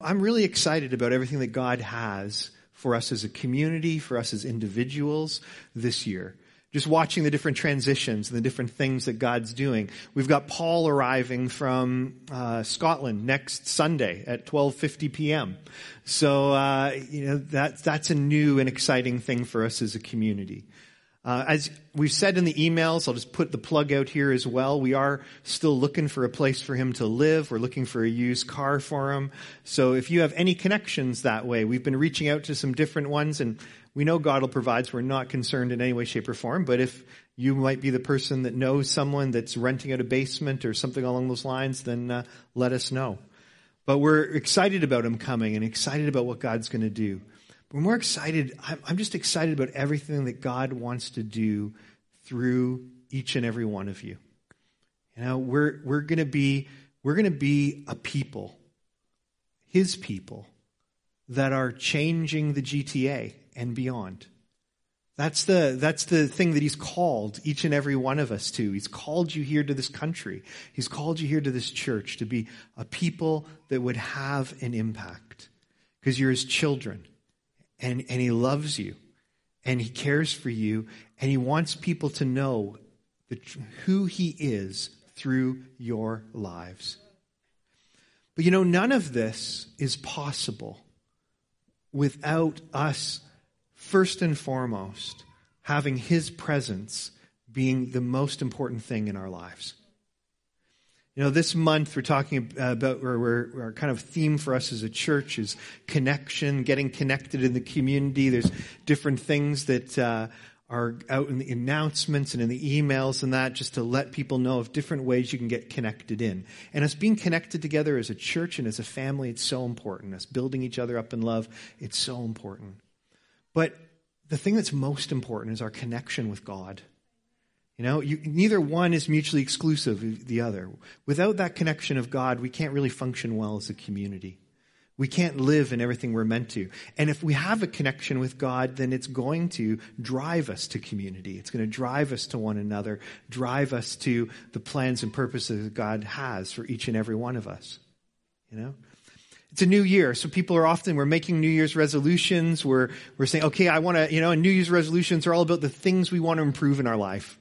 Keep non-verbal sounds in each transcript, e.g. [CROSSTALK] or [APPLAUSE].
I'm really excited about everything that God has for us as a community, for us as individuals this year. Just watching the different transitions and the different things that God's doing. We've got Paul arriving from uh, Scotland next Sunday at 12:50 p.m. So uh, you know that that's a new and exciting thing for us as a community. Uh, as we've said in the emails, I'll just put the plug out here as well. We are still looking for a place for him to live. We're looking for a used car for him. So if you have any connections that way, we've been reaching out to some different ones and we know God will provide, so we're not concerned in any way, shape, or form. But if you might be the person that knows someone that's renting out a basement or something along those lines, then uh, let us know. But we're excited about him coming and excited about what God's going to do. We're more excited. I'm just excited about everything that God wants to do through each and every one of you. You know, we're, we're going to be, we're going to be a people, his people, that are changing the GTA and beyond. That's the, that's the thing that he's called each and every one of us to. He's called you here to this country. He's called you here to this church to be a people that would have an impact because you're his children and, and he loves you and he cares for you and he wants people to know the, who he is through your lives. But you know, none of this is possible without us, first and foremost, having his presence being the most important thing in our lives. You know, this month we're talking about, or we're, our kind of theme for us as a church is connection, getting connected in the community. There's different things that uh, are out in the announcements and in the emails and that, just to let people know of different ways you can get connected in. And us being connected together as a church and as a family, it's so important. Us building each other up in love, it's so important. But the thing that's most important is our connection with God. You know, you, neither one is mutually exclusive of the other. Without that connection of God, we can't really function well as a community. We can't live in everything we're meant to. And if we have a connection with God, then it's going to drive us to community. It's going to drive us to one another, drive us to the plans and purposes that God has for each and every one of us. You know? It's a new year. So people are often, we're making New Year's resolutions. We're, we're saying, okay, I want to, you know, and New Year's resolutions are all about the things we want to improve in our life.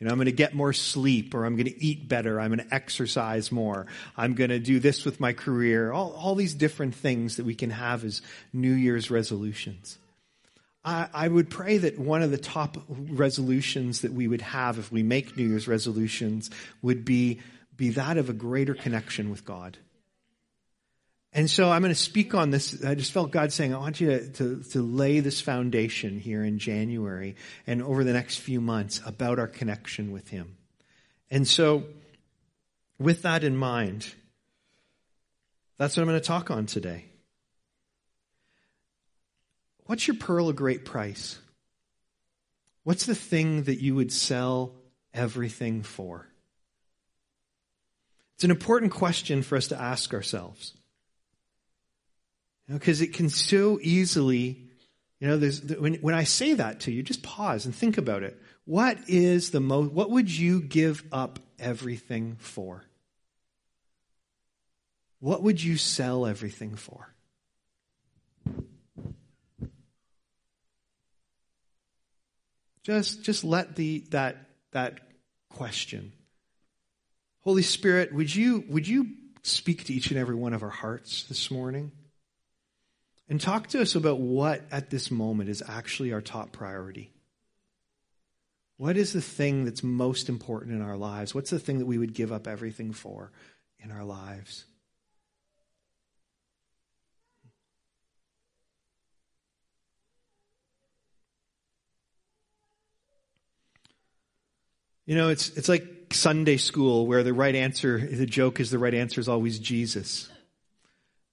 You know, I'm going to get more sleep or I'm going to eat better. I'm going to exercise more. I'm going to do this with my career. All, all these different things that we can have as New Year's resolutions. I, I would pray that one of the top resolutions that we would have if we make New Year's resolutions would be, be that of a greater connection with God. And so I'm going to speak on this. I just felt God saying, I want you to, to, to, lay this foundation here in January and over the next few months about our connection with Him. And so, with that in mind, that's what I'm going to talk on today. What's your pearl of great price? What's the thing that you would sell everything for? It's an important question for us to ask ourselves. Because it can so easily, you know, there's, when, when I say that to you, just pause and think about it. What is the most, what would you give up everything for? What would you sell everything for? Just, just let the, that, that question. Holy Spirit, would you, would you speak to each and every one of our hearts this morning? And talk to us about what at this moment is actually our top priority. What is the thing that's most important in our lives? What's the thing that we would give up everything for in our lives? You know, it's, it's like Sunday school where the right answer, the joke is the right answer is always Jesus.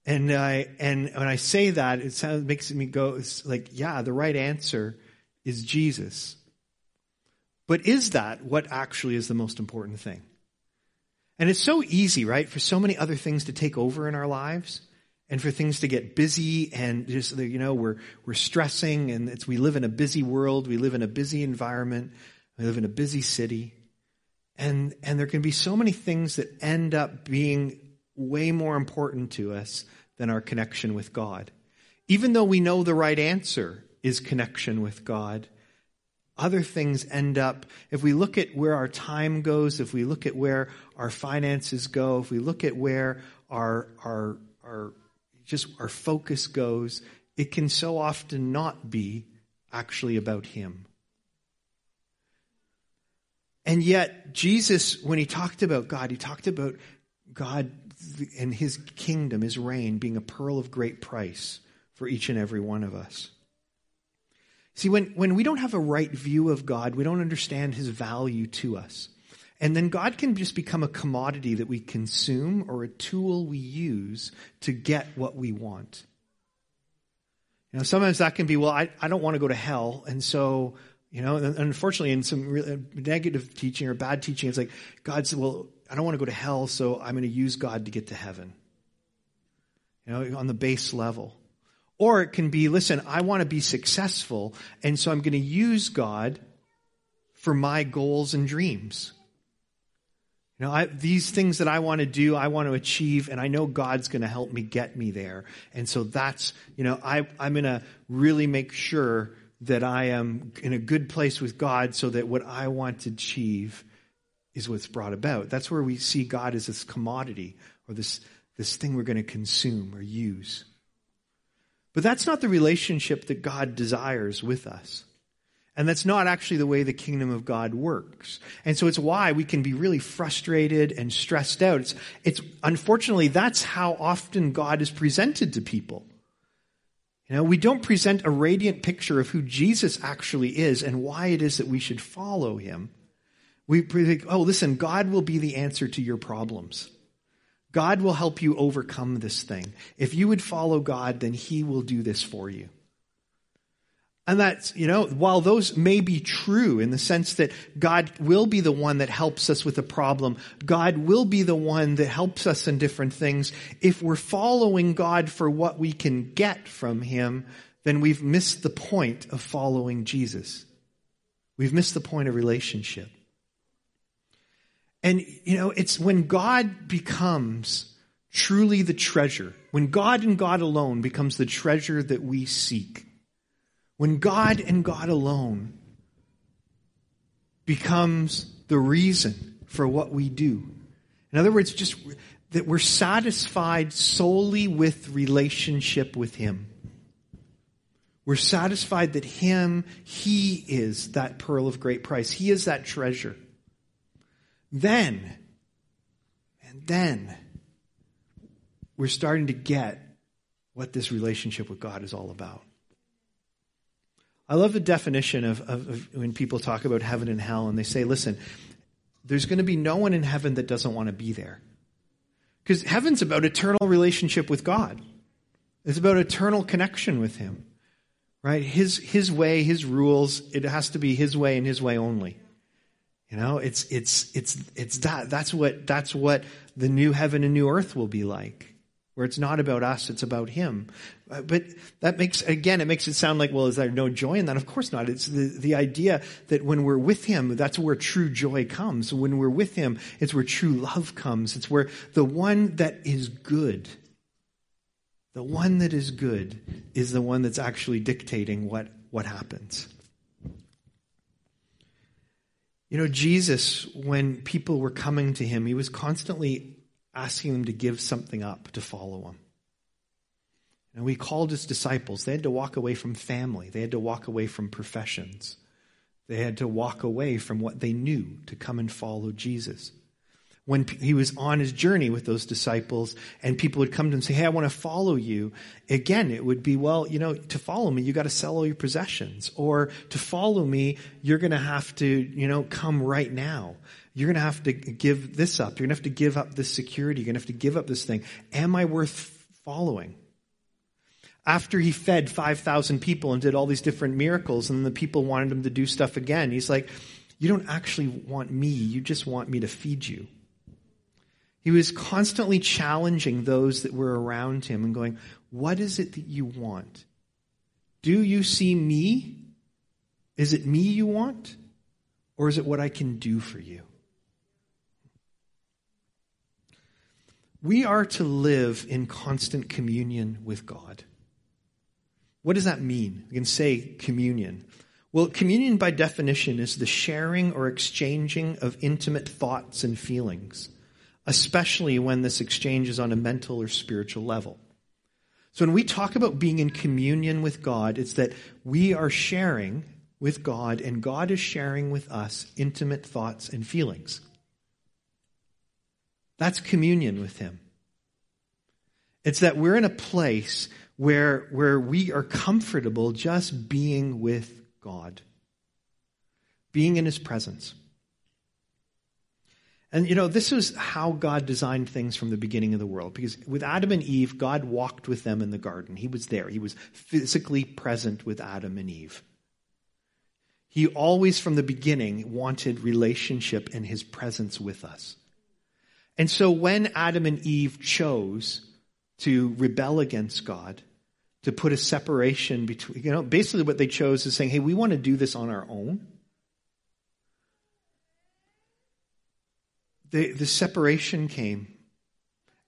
And I and when I say that, it sounds makes me go it's like, yeah, the right answer is Jesus. But is that what actually is the most important thing? And it's so easy, right, for so many other things to take over in our lives and for things to get busy and just you know we're we're stressing and it's we live in a busy world, we live in a busy environment, we live in a busy city. And and there can be so many things that end up being way more important to us than our connection with God. Even though we know the right answer is connection with God, other things end up, if we look at where our time goes, if we look at where our finances go, if we look at where our, our, our, just our focus goes, it can so often not be actually about Him. And yet, Jesus, when he talked about God, he talked about God and his kingdom, his reign, being a pearl of great price for each and every one of us. See, when, when we don't have a right view of God, we don't understand his value to us. And then God can just become a commodity that we consume or a tool we use to get what we want. You know, sometimes that can be, well, I, I don't want to go to hell. And so, you know, unfortunately, in some negative teaching or bad teaching, it's like God said, well, I don't want to go to hell, so I'm going to use God to get to heaven. You know, on the base level. Or it can be, listen, I want to be successful, and so I'm going to use God for my goals and dreams. You know, I, these things that I want to do, I want to achieve, and I know God's going to help me get me there. And so that's, you know, I, I'm going to really make sure that I am in a good place with God so that what I want to achieve is what's brought about. That's where we see God as this commodity or this, this thing we're going to consume or use. But that's not the relationship that God desires with us. And that's not actually the way the kingdom of God works. And so it's why we can be really frustrated and stressed out. It's, it's unfortunately, that's how often God is presented to people. You know, we don't present a radiant picture of who Jesus actually is and why it is that we should follow him. We think, oh, listen, God will be the answer to your problems. God will help you overcome this thing. If you would follow God, then He will do this for you. And that's, you know, while those may be true in the sense that God will be the one that helps us with a problem, God will be the one that helps us in different things. If we're following God for what we can get from Him, then we've missed the point of following Jesus. We've missed the point of relationship. And, you know, it's when God becomes truly the treasure, when God and God alone becomes the treasure that we seek, when God and God alone becomes the reason for what we do. In other words, just that we're satisfied solely with relationship with Him. We're satisfied that Him, He is that pearl of great price. He is that treasure. Then, and then, we're starting to get what this relationship with God is all about. I love the definition of, of, of, when people talk about heaven and hell and they say, listen, there's going to be no one in heaven that doesn't want to be there. Because heaven's about eternal relationship with God. It's about eternal connection with Him. Right? His, his way, His rules, it has to be His way and His way only. You know, it's it's it's it's that that's what that's what the new heaven and new earth will be like. Where it's not about us, it's about him. Uh, but that makes again, it makes it sound like, well, is there no joy in that? Of course not. It's the, the idea that when we're with him, that's where true joy comes. When we're with him, it's where true love comes. It's where the one that is good, the one that is good is the one that's actually dictating what, what happens. You know, Jesus, when people were coming to him, he was constantly asking them to give something up to follow him. And we called his disciples. They had to walk away from family. They had to walk away from professions. They had to walk away from what they knew to come and follow Jesus when he was on his journey with those disciples and people would come to him and say, Hey, I want to follow you. Again, it would be, well, you know, to follow me, you got to sell all your possessions. Or to follow me, you're going to have to, you know, come right now. You're going to have to give this up. You're going to have to give up this security. You're going to have to give up this thing. Am I worth following? After he fed 5,000 people and did all these different miracles and the people wanted him to do stuff again, he's like, you don't actually want me. You just want me to feed you. He was constantly challenging those that were around him and going, What is it that you want? Do you see me? Is it me you want? Or is it what I can do for you? we are to live in constant communion with God. What does that mean? We can say communion. Well, communion by definition is the sharing or exchanging of intimate thoughts and feelings, especially when this exchange is on a mental or spiritual level. So when we talk about being in communion with God, it's that we are sharing with God and God is sharing with us intimate thoughts and feelings. That's communion with Him. It's that we're in a place where, where we are comfortable just being with God, being in His presence. And you know, this is how God designed things from the beginning of the world. Because with Adam and Eve, God walked with them in the garden. He was there. He was physically present with Adam and Eve. He always, from the beginning, wanted relationship and his presence with us. And so when Adam and Eve chose to rebel against God, to put a separation between, you know, basically what they chose is saying, hey, we want to do this on our own. The, the separation came.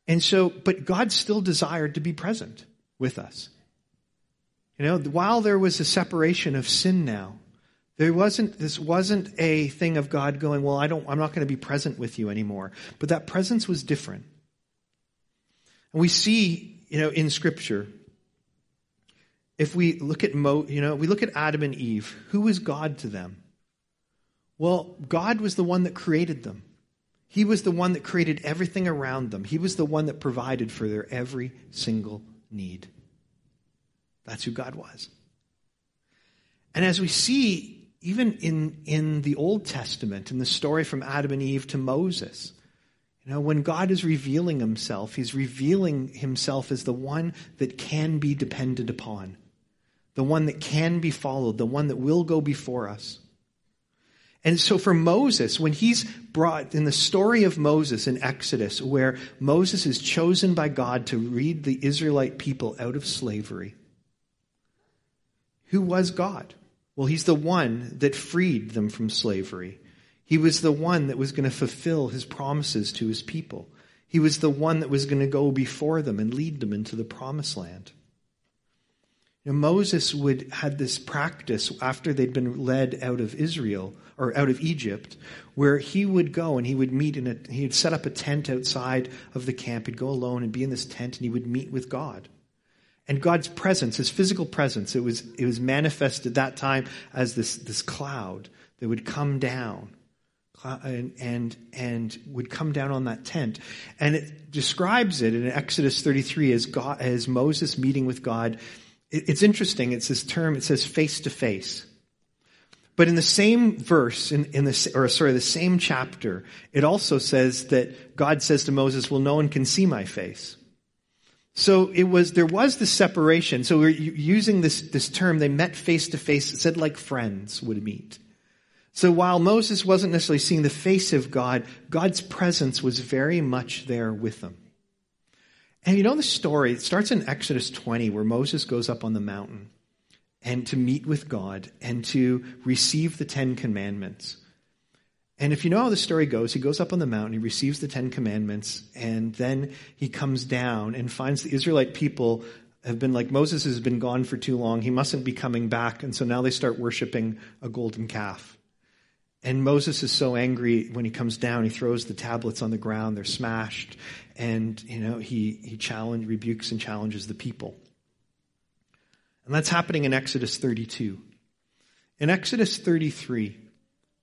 And so, but God still desired to be present with us. You know, while there was a separation of sin now, there wasn't, this wasn't a thing of God going, well, I don't, I'm not going to be present with you anymore. But that presence was different. And we see, you know, in scripture, if we look at Mo, you know, we look at Adam and Eve, who was God to them? Well, God was the one that created them. He was the one that created everything around them. He was the one that provided for their every single need. That's who God was. And as we see even in, in the Old Testament, in the story from Adam and Eve to Moses, you know, when God is revealing himself, he's revealing himself as the one that can be depended upon, the one that can be followed, the one that will go before us. And so for Moses, when he's brought in the story of Moses in Exodus, where Moses is chosen by God to lead the Israelite people out of slavery, who was God? Well, he's the one that freed them from slavery. He was the one that was going to fulfill his promises to his people. He was the one that was going to go before them and lead them into the promised land. Know, Moses would had this practice after they'd been led out of Israel or out of Egypt, where he would go and he would meet in a he'd set up a tent outside of the camp. He'd go alone and be in this tent and he would meet with God. And God's presence, his physical presence, it was, it was manifested that time as this, this cloud that would come down and, and, and would come down on that tent. And it describes it in Exodus 33 as, God, as Moses meeting with God. It, it's interesting. It's this term, it says face to face. But in the same verse, in, in the, or sorry, the same chapter, it also says that God says to Moses, well, no one can see my face. So it was, there was this separation. So we're using this, this term, they met face to face, it said like friends would meet. So while Moses wasn't necessarily seeing the face of God, God's presence was very much there with them. And you know the story, it starts in Exodus 20 where Moses goes up on the mountain and to meet with God and to receive the Ten Commandments. And if you know how the story goes, he goes up on the mountain, he receives the Ten Commandments, and then he comes down and finds the Israelite people have been like, Moses has been gone for too long. He mustn't be coming back. And so now they start worshiping a golden calf. And Moses is so angry when he comes down, he throws the tablets on the ground. They're smashed. And, you know, he, he challenge, rebukes and challenges the people. And that's happening in Exodus 32. In Exodus 33,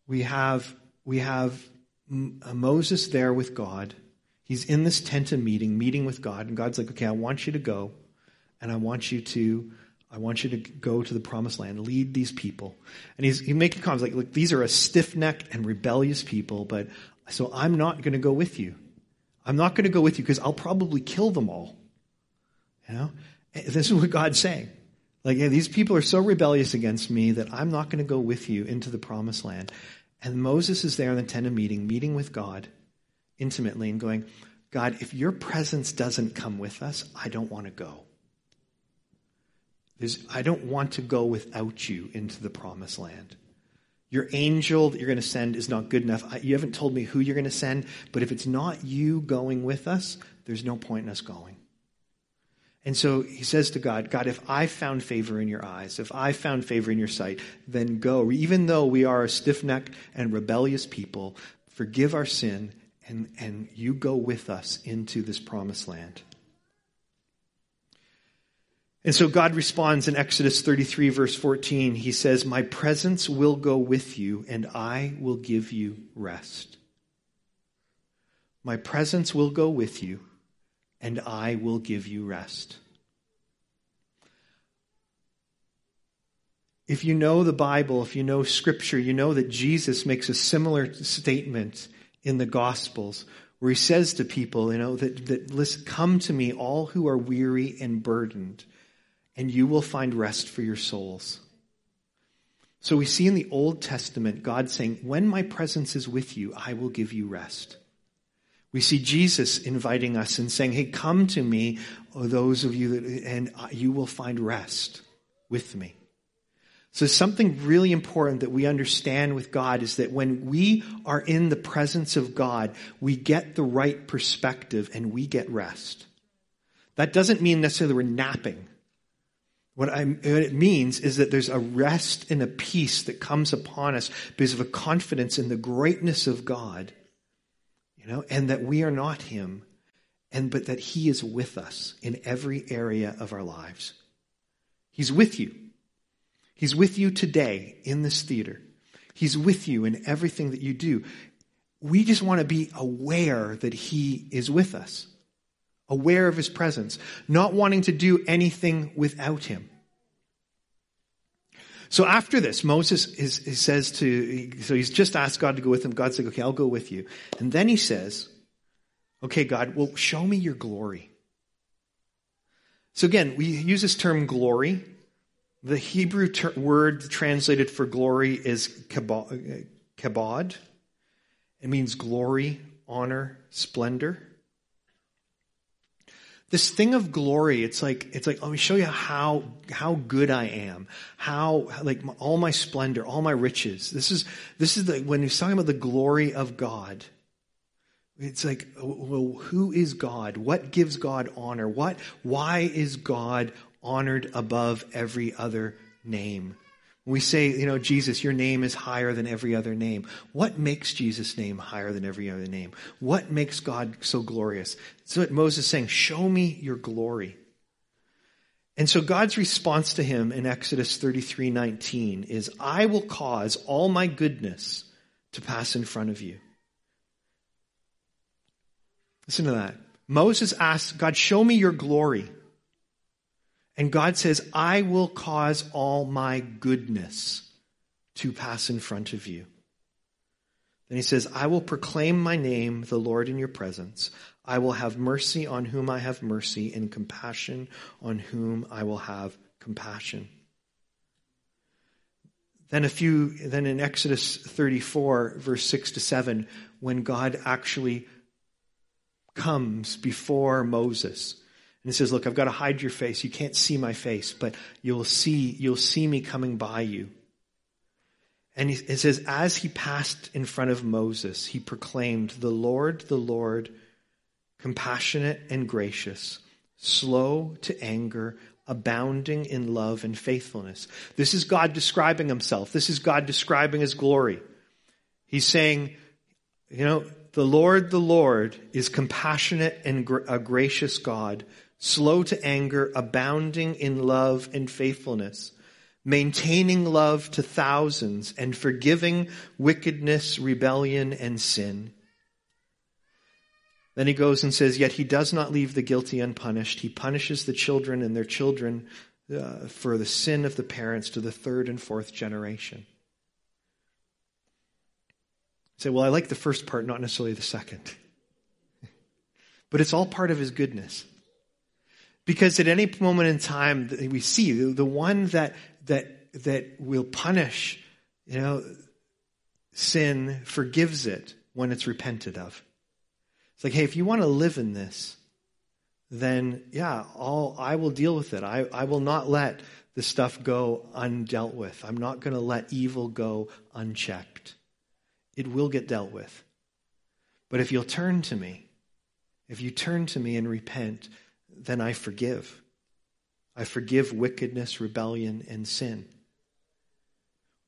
we have we have uh, Moses there with God. He's in this tent of meeting, meeting with God, and God's like, okay, I want you to go, and I want you to, I want you to go to the promised land, lead these people. And he's, he's making comments like, look, these are a stiff-necked and rebellious people, but so I'm not going to go with you. I'm not going to go with you because I'll probably kill them all. You know, this is what God's saying. Like, yeah, these people are so rebellious against me that I'm not going to go with you into the promised land. And Moses is there in the tent of meeting, meeting with God intimately and going, God, if your presence doesn't come with us, I don't want to go. There's, I don't want to go without you into the promised land. Your angel that you're going to send is not good enough. You haven't told me who you're going to send, but if it's not you going with us, there's no point in us going. And so he says to God, God, if I found favor in your eyes, if I found favor in your sight, then go. Even though we are a stiff necked and rebellious people, forgive our sin and, and you go with us into this promised land. And so God responds in Exodus 33, verse 14. He says, My presence will go with you, and I will give you rest. My presence will go with you, and I will give you rest. If you know the Bible, if you know Scripture, you know that Jesus makes a similar statement in the Gospels where he says to people, you know, that, that listen, come to me, all who are weary and burdened, and you will find rest for your souls. So we see in the Old Testament God saying, when my presence is with you, I will give you rest. We see Jesus inviting us and saying, Hey, come to me, those of you, that, and you will find rest with me. So something really important that we understand with God is that when we are in the presence of God, we get the right perspective and we get rest. That doesn't mean necessarily we're napping. What, what, it means is that there's a rest and a peace that comes upon us because of a confidence in the greatness of God you know, and that we are not him, and but that he is with us in every area of our lives. He's with you. He's with you today in this theater. He's with you in everything that you do. We just want to be aware that he is with us, aware of his presence, not wanting to do anything without him. So after this, Moses is, he says to, so he's just asked God to go with him. God's like, okay, I'll go with you. And then he says, okay, God, well, show me your glory. So again, we use this term glory. The Hebrew ter- word translated for glory is kabod. It means glory, honor, splendor this thing of glory it's like it's like let me show you how how good i am how like all my splendor all my riches. This is this is the when he's talking about the glory of god it's like well who is god? What gives god honor? What why is god honored above every other name we say, you know, Jesus, your name is higher than every other name. What makes Jesus' name higher than every other name? What makes God so glorious? So what Moses is saying, show me your glory. And so God's response to him in Exodus 33, 19 is, I will cause all my goodness to pass in front of you. Listen to that. Moses asks, God, show me your glory. And God says, I will cause all my goodness to pass in front of you. Then he says, I will proclaim my name, the Lord, in your presence. I will have mercy on whom I have mercy, and compassion on whom I will have compassion. Then a few, then in Exodus 34, verse 6 to 7, when God actually comes before Moses and he says, Look, I've got to hide your face. You can't see my face, but you'll see, you'll see me coming by you. And it says, As he passed in front of Moses, he proclaimed, The Lord, the Lord, compassionate and gracious, slow to anger, abounding in love and faithfulness. This is God describing himself. This is God describing his glory. He's saying, you know, the Lord, the Lord is compassionate and a gracious God, slow to anger, abounding in love and faithfulness, maintaining love to thousands, and forgiving wickedness, rebellion, and sin. Then he goes and says, Yet he does not leave the guilty unpunished. He punishes the children and their children uh, for the sin of the parents to the third and fourth generation. say, well, I like the first part, not necessarily the second. [LAUGHS] but it's all part of his goodness. Because at any moment in time, we see the one that, that, that will punish, you know, sin forgives it when it's repented of. It's like, hey, if you want to live in this, then yeah, all, I will deal with it. I, I will not let the stuff go undealt with. I'm not going to let evil go unchecked. It will get dealt with. But if you'll turn to me, If you turn to me and repent, then I forgive. I forgive wickedness, rebellion, and sin.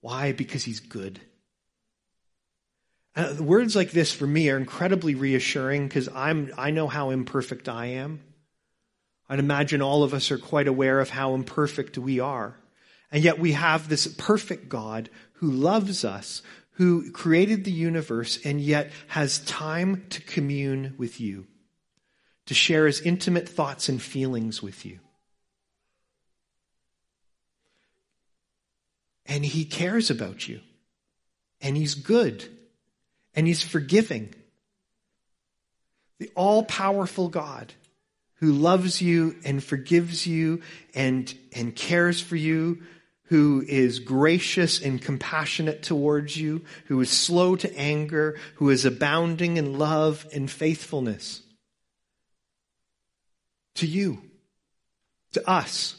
Why? Because he's good. Uh, words like this for me are incredibly reassuring because I'm I know how imperfect I am. I'd imagine all of us are quite aware of how imperfect we are. And yet we have this perfect God who loves us, who created the universe, and yet has time to commune with you, to share his intimate thoughts and feelings with you. And he cares about you. And he's good. And he's forgiving. The all powerful God who loves you and forgives you and, and cares for you, who is gracious and compassionate towards you, who is slow to anger, who is abounding in love and faithfulness. To you, to us.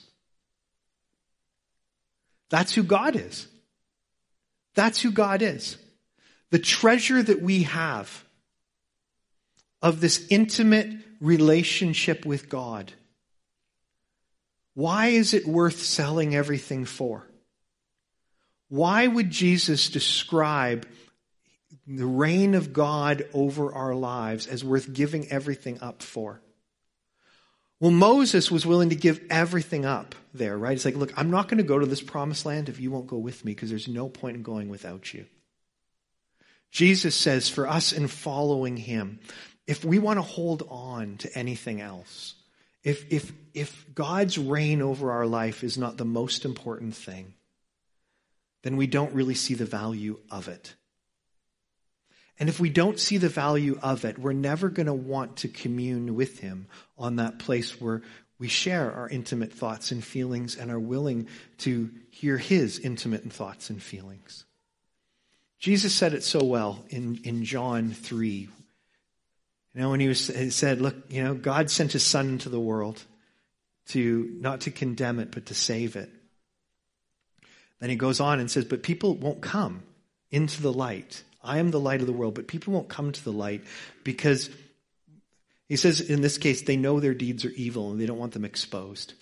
That's who God is. That's who God is. The treasure that we have of this intimate relationship with God. Why is it worth selling everything for? Why would Jesus describe the reign of God over our lives as worth giving everything up for? Well, Moses was willing to give everything up there, right? It's like, look, I'm not going to go to this promised land if you won't go with me because there's no point in going without you. Jesus says for us in following him, if we want to hold on to anything else, if, if, if God's reign over our life is not the most important thing, then we don't really see the value of it. And if we don't see the value of it, we're never going to want to commune with Him on that place where we share our intimate thoughts and feelings and are willing to hear His intimate thoughts and feelings. Jesus said it so well in, in John 3. You know, when he, was, he said, look, you know, God sent his son into the world to, not to condemn it, but to save it. Then he goes on and says, but people won't come into the light. I am the light of the world, but people won't come to the light because he says in this case, they know their deeds are evil and they don't want them exposed.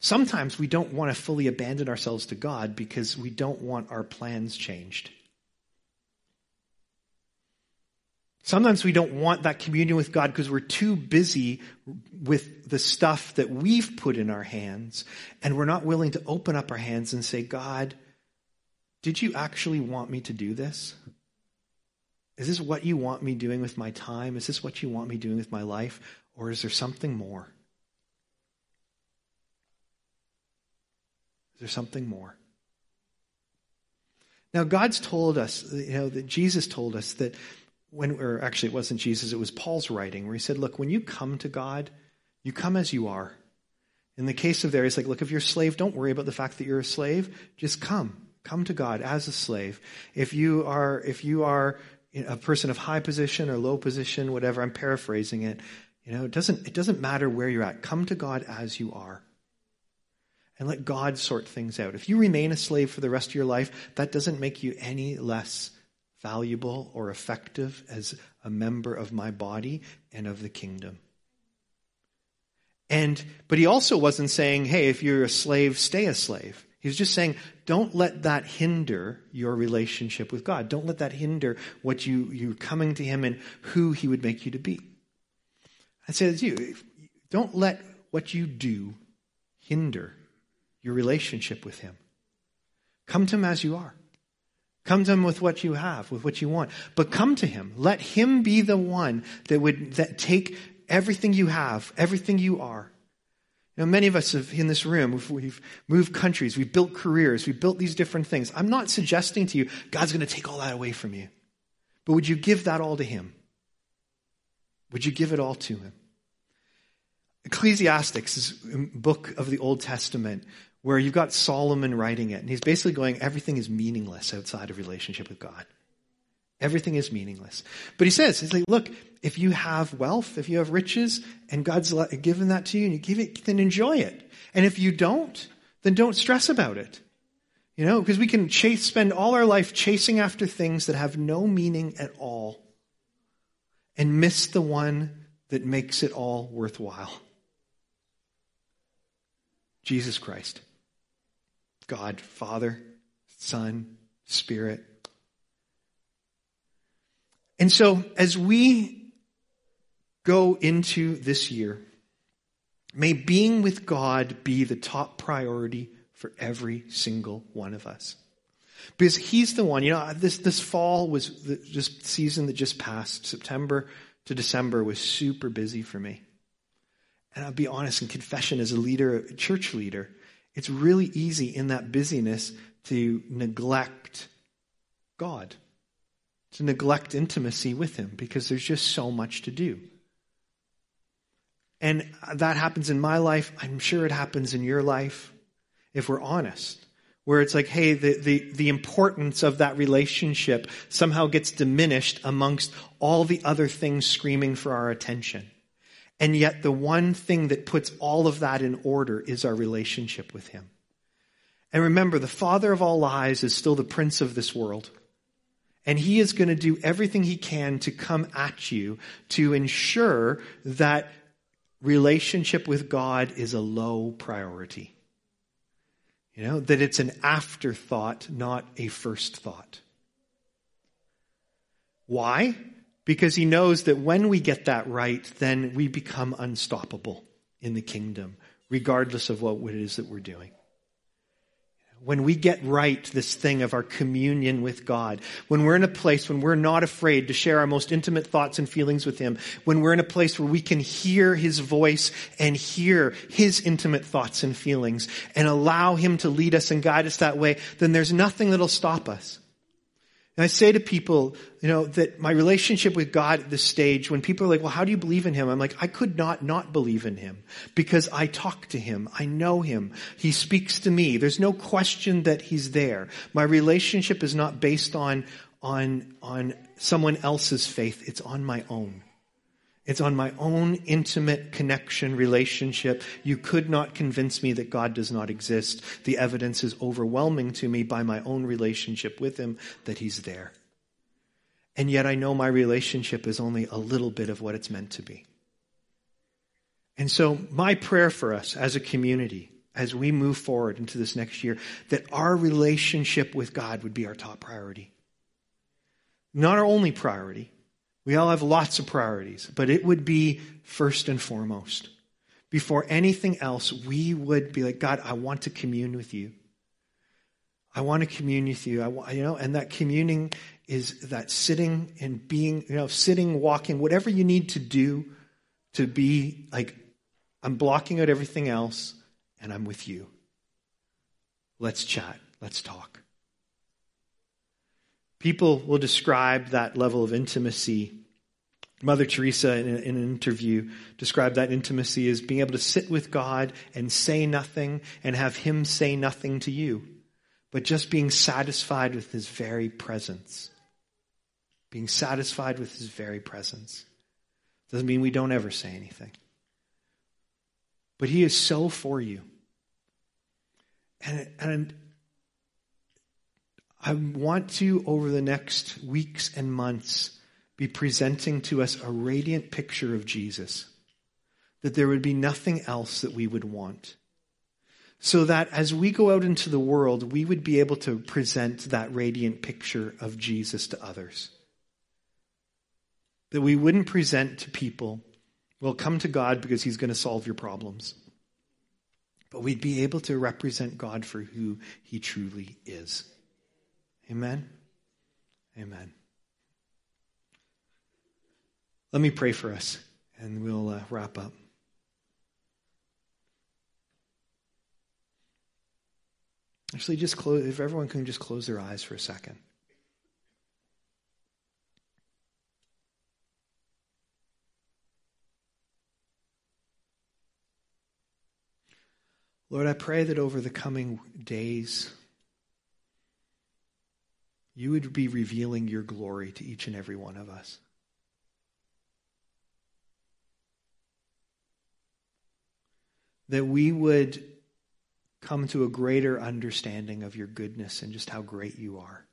Sometimes we don't want to fully abandon ourselves to God because we don't want our plans changed. Sometimes we don't want that communion with God because we're too busy with the stuff that we've put in our hands and we're not willing to open up our hands and say, God, did you actually want me to do this? Is this what you want me doing with my time? Is this what you want me doing with my life? Or is there something more? Is there something more? Now, God's told us, you know, that Jesus told us that when, or actually, it wasn't Jesus, it was Paul's writing, where he said, Look, when you come to God, you come as you are. In the case of there, he's like, Look, if you're a slave, don't worry about the fact that you're a slave. Just come. Come to God as a slave. If you are, if you are a person of high position or low position, whatever, I'm paraphrasing it, you know, it doesn't, it doesn't matter where you're at. Come to God as you are and let God sort things out. If you remain a slave for the rest of your life, that doesn't make you any less valuable or effective as a member of my body and of the kingdom. And, but he also wasn't saying, hey, if you're a slave, stay a slave. He was just saying, don't let that hinder your relationship with God. Don't let that hinder what you, you're coming to him and who he would make you to be. I say to you, don't let what you do hinder your relationship with Him. Come to Him as you are. Come to Him with what you have, with what you want. But come to Him. Let Him be the one that would that take everything you have, everything you are. Many of us have, in this room, we've, we've moved countries, we've built careers, we've built these different things. I'm not suggesting to you God's going to take all that away from you. But would you give that all to Him? Would you give it all to Him? Ecclesiastes is a book of the Old Testament where you've got Solomon writing it, and he's basically going, everything is meaningless outside of relationship with God. Everything is meaningless. But he says, he's like, look, if you have wealth, if you have riches, and God's given that to you, and you give it, then enjoy it. And if you don't, then don't stress about it. You know, because we can chase, spend all our life chasing after things that have no meaning at all. and miss the one that makes it all worthwhile. Jesus Christ. God, Father, Son, Spirit. And so, as we go into this year, may being with God be the top priority for every single one of us. Because He's the one, you know, this, this fall was the just season that just passed. September to December was super busy for me. And I'll be honest, in confession, as a leader, a church leader, it's really easy in that busyness to neglect God, to neglect intimacy with Him because there's just so much to do. And that happens in my life. I'm sure it happens in your life, if we're honest. Where it's like, hey, the, the, the importance of that relationship somehow gets diminished amongst all the other things screaming for our attention. And yet, the one thing that puts all of that in order is our relationship with Him. And remember, the Father of all lies is still the Prince of this world. And He is going to do everything He can to come at you to ensure that relationship with God is a low priority. You know, that it's an afterthought, not a first thought. Why? because he knows that when we get that right, then we become unstoppable in the kingdom, regardless of what it is that we're doing. When we get right this thing of our communion with God, when we're in a place when we're not afraid to share our most intimate thoughts and feelings with Him, when we're in a place where we can hear His voice and hear His intimate thoughts and feelings and allow Him to lead us and guide us that way, then there's nothing that'll stop us. And I say to people, you know, that my relationship with God at this stage, when people are like, well, how do you believe in him? I'm like, I could not not believe in him because I talk to him. I know him. He speaks to me. There's no question that he's there. My relationship is not based on, on, on someone else's faith. It's on my own. It's on my own intimate connection relationship. You could not convince me that God does not exist. The evidence is overwhelming to me by my own relationship with Him that He's there. And yet I know my relationship is only a little bit of what it's meant to be. And so my prayer for us as a community, as we move forward into this next year, that our relationship with God would be our top priority. Not our only priority, we all have lots of priorities, but it would be first and foremost. Before anything else, we would be like, God, I want to commune with you. I want to commune with you. I want, you know, and that communing is that sitting and being, you know, sitting, walking, whatever you need to do to be like, I'm blocking out everything else and I'm with you. Let's chat. Let's talk. People will describe that level of intimacy. Mother Teresa, in, an interview, described that intimacy as being able to sit with God and say nothing and have Him say nothing to you, but just being satisfied with His very presence. Being satisfied with His very presence. Doesn't mean we don't ever say anything. But He is so for you. And, and I want to, over the next weeks and months, be presenting to us a radiant picture of Jesus. That there would be nothing else that we would want. So that as we go out into the world, we would be able to present that radiant picture of Jesus to others. That we wouldn't present to people, well, come to God because he's going to solve your problems. But we'd be able to represent God for who he truly is. Amen? Amen. Let me pray for us, and we'll uh, wrap up. Actually, just close, if everyone can just close their eyes for a second. Lord, I pray that over the coming days, you would be revealing your glory to each and every one of us. That we would come to a greater understanding of your goodness and just how great you are.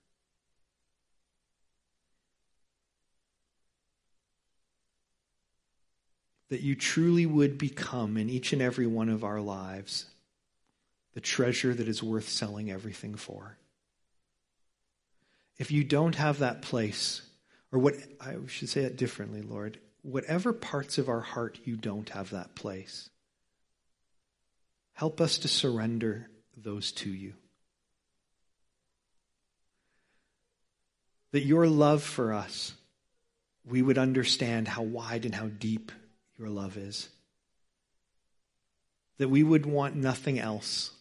that you truly would become in each and every one of our lives the treasure that is worth selling everything for. If you don't have that place, or what I should say it differently, Lord, whatever parts of our heart you don't have that place, help us to surrender those to you. That your love for us, we would understand how wide and how deep your love is. That we would want nothing else.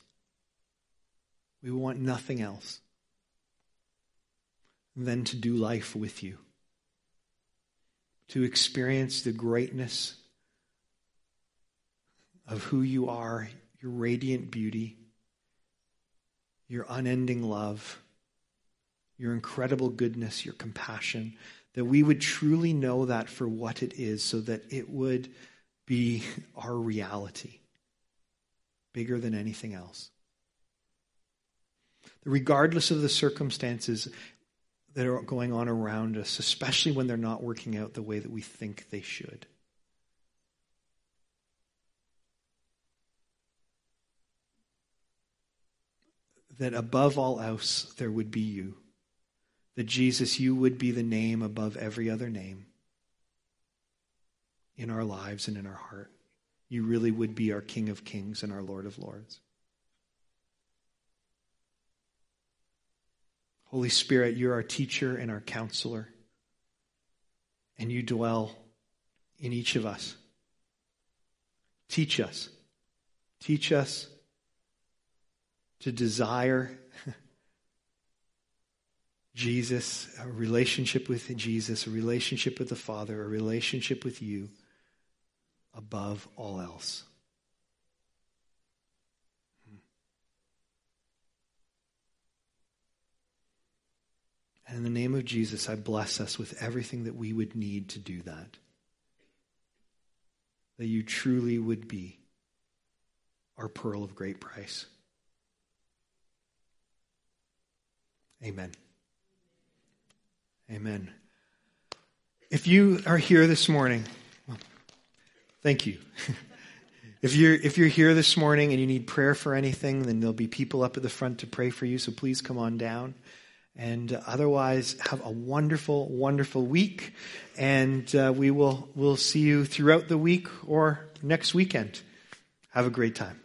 We want nothing else than to do life with you, to experience the greatness of who you are, your radiant beauty, your unending love, your incredible goodness, your compassion, that we would truly know that for what it is so that it would be [LAUGHS] our reality, bigger than anything else. Regardless of the circumstances that are going on around us, especially when they're not working out the way that we think they should. That above all else, there would be you that Jesus, you would be the name above every other name in our lives and in our heart. You really would be our King of Kings and our Lord of Lords. Holy Spirit, you're our teacher and our counselor, and you dwell in each of us. Teach us. Teach us to desire [LAUGHS] Jesus, a relationship with Jesus, a relationship with the Father, a relationship with you above all else. Hmm. And in the name of Jesus, I bless us with everything that we would need to do that. That you truly would be our pearl of great price. Amen. Amen. If you are here this morning, well, thank you. [LAUGHS] if you're if you're here this morning and you need prayer for anything, then there'll be people up at the front to pray for you. So please come on down. And uh, otherwise, have a wonderful, wonderful week. And uh, we will we'll see you throughout the week or next weekend. Have a great time.